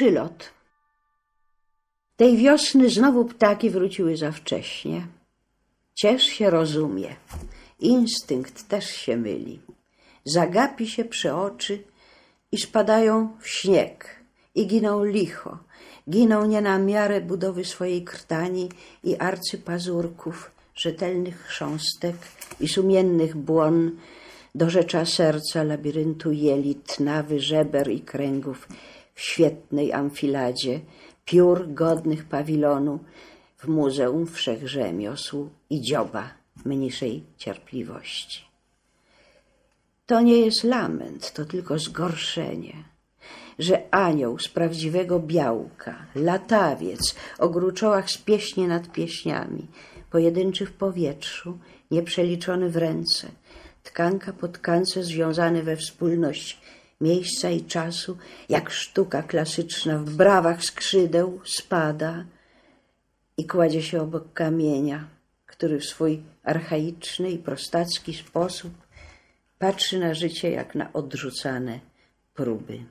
Przylot. Tej wiosny znowu ptaki wróciły za wcześnie. Ciesz się rozumie. Instynkt też się myli. Zagapi się przy oczy i spadają w śnieg i giną licho. Giną nie na miarę budowy swojej krtani i arcypazurków, rzetelnych chrząstek i sumiennych błon, dorzecza serca labiryntu jelit, nawy, żeber i kręgów w świetnej amfiladzie, piór godnych pawilonu w Muzeum Wszechrzemiosł i dzioba mniejszej cierpliwości. To nie jest lament, to tylko zgorszenie, że anioł z prawdziwego białka, latawiec o gruczołach z pieśnie nad pieśniami, pojedynczy w powietrzu, nieprzeliczony w ręce, tkanka po tkance związany we wspólność miejsca i czasu, jak sztuka klasyczna w brawach skrzydeł, spada i kładzie się obok kamienia, który w swój archaiczny i prostacki sposób patrzy na życie jak na odrzucane próby.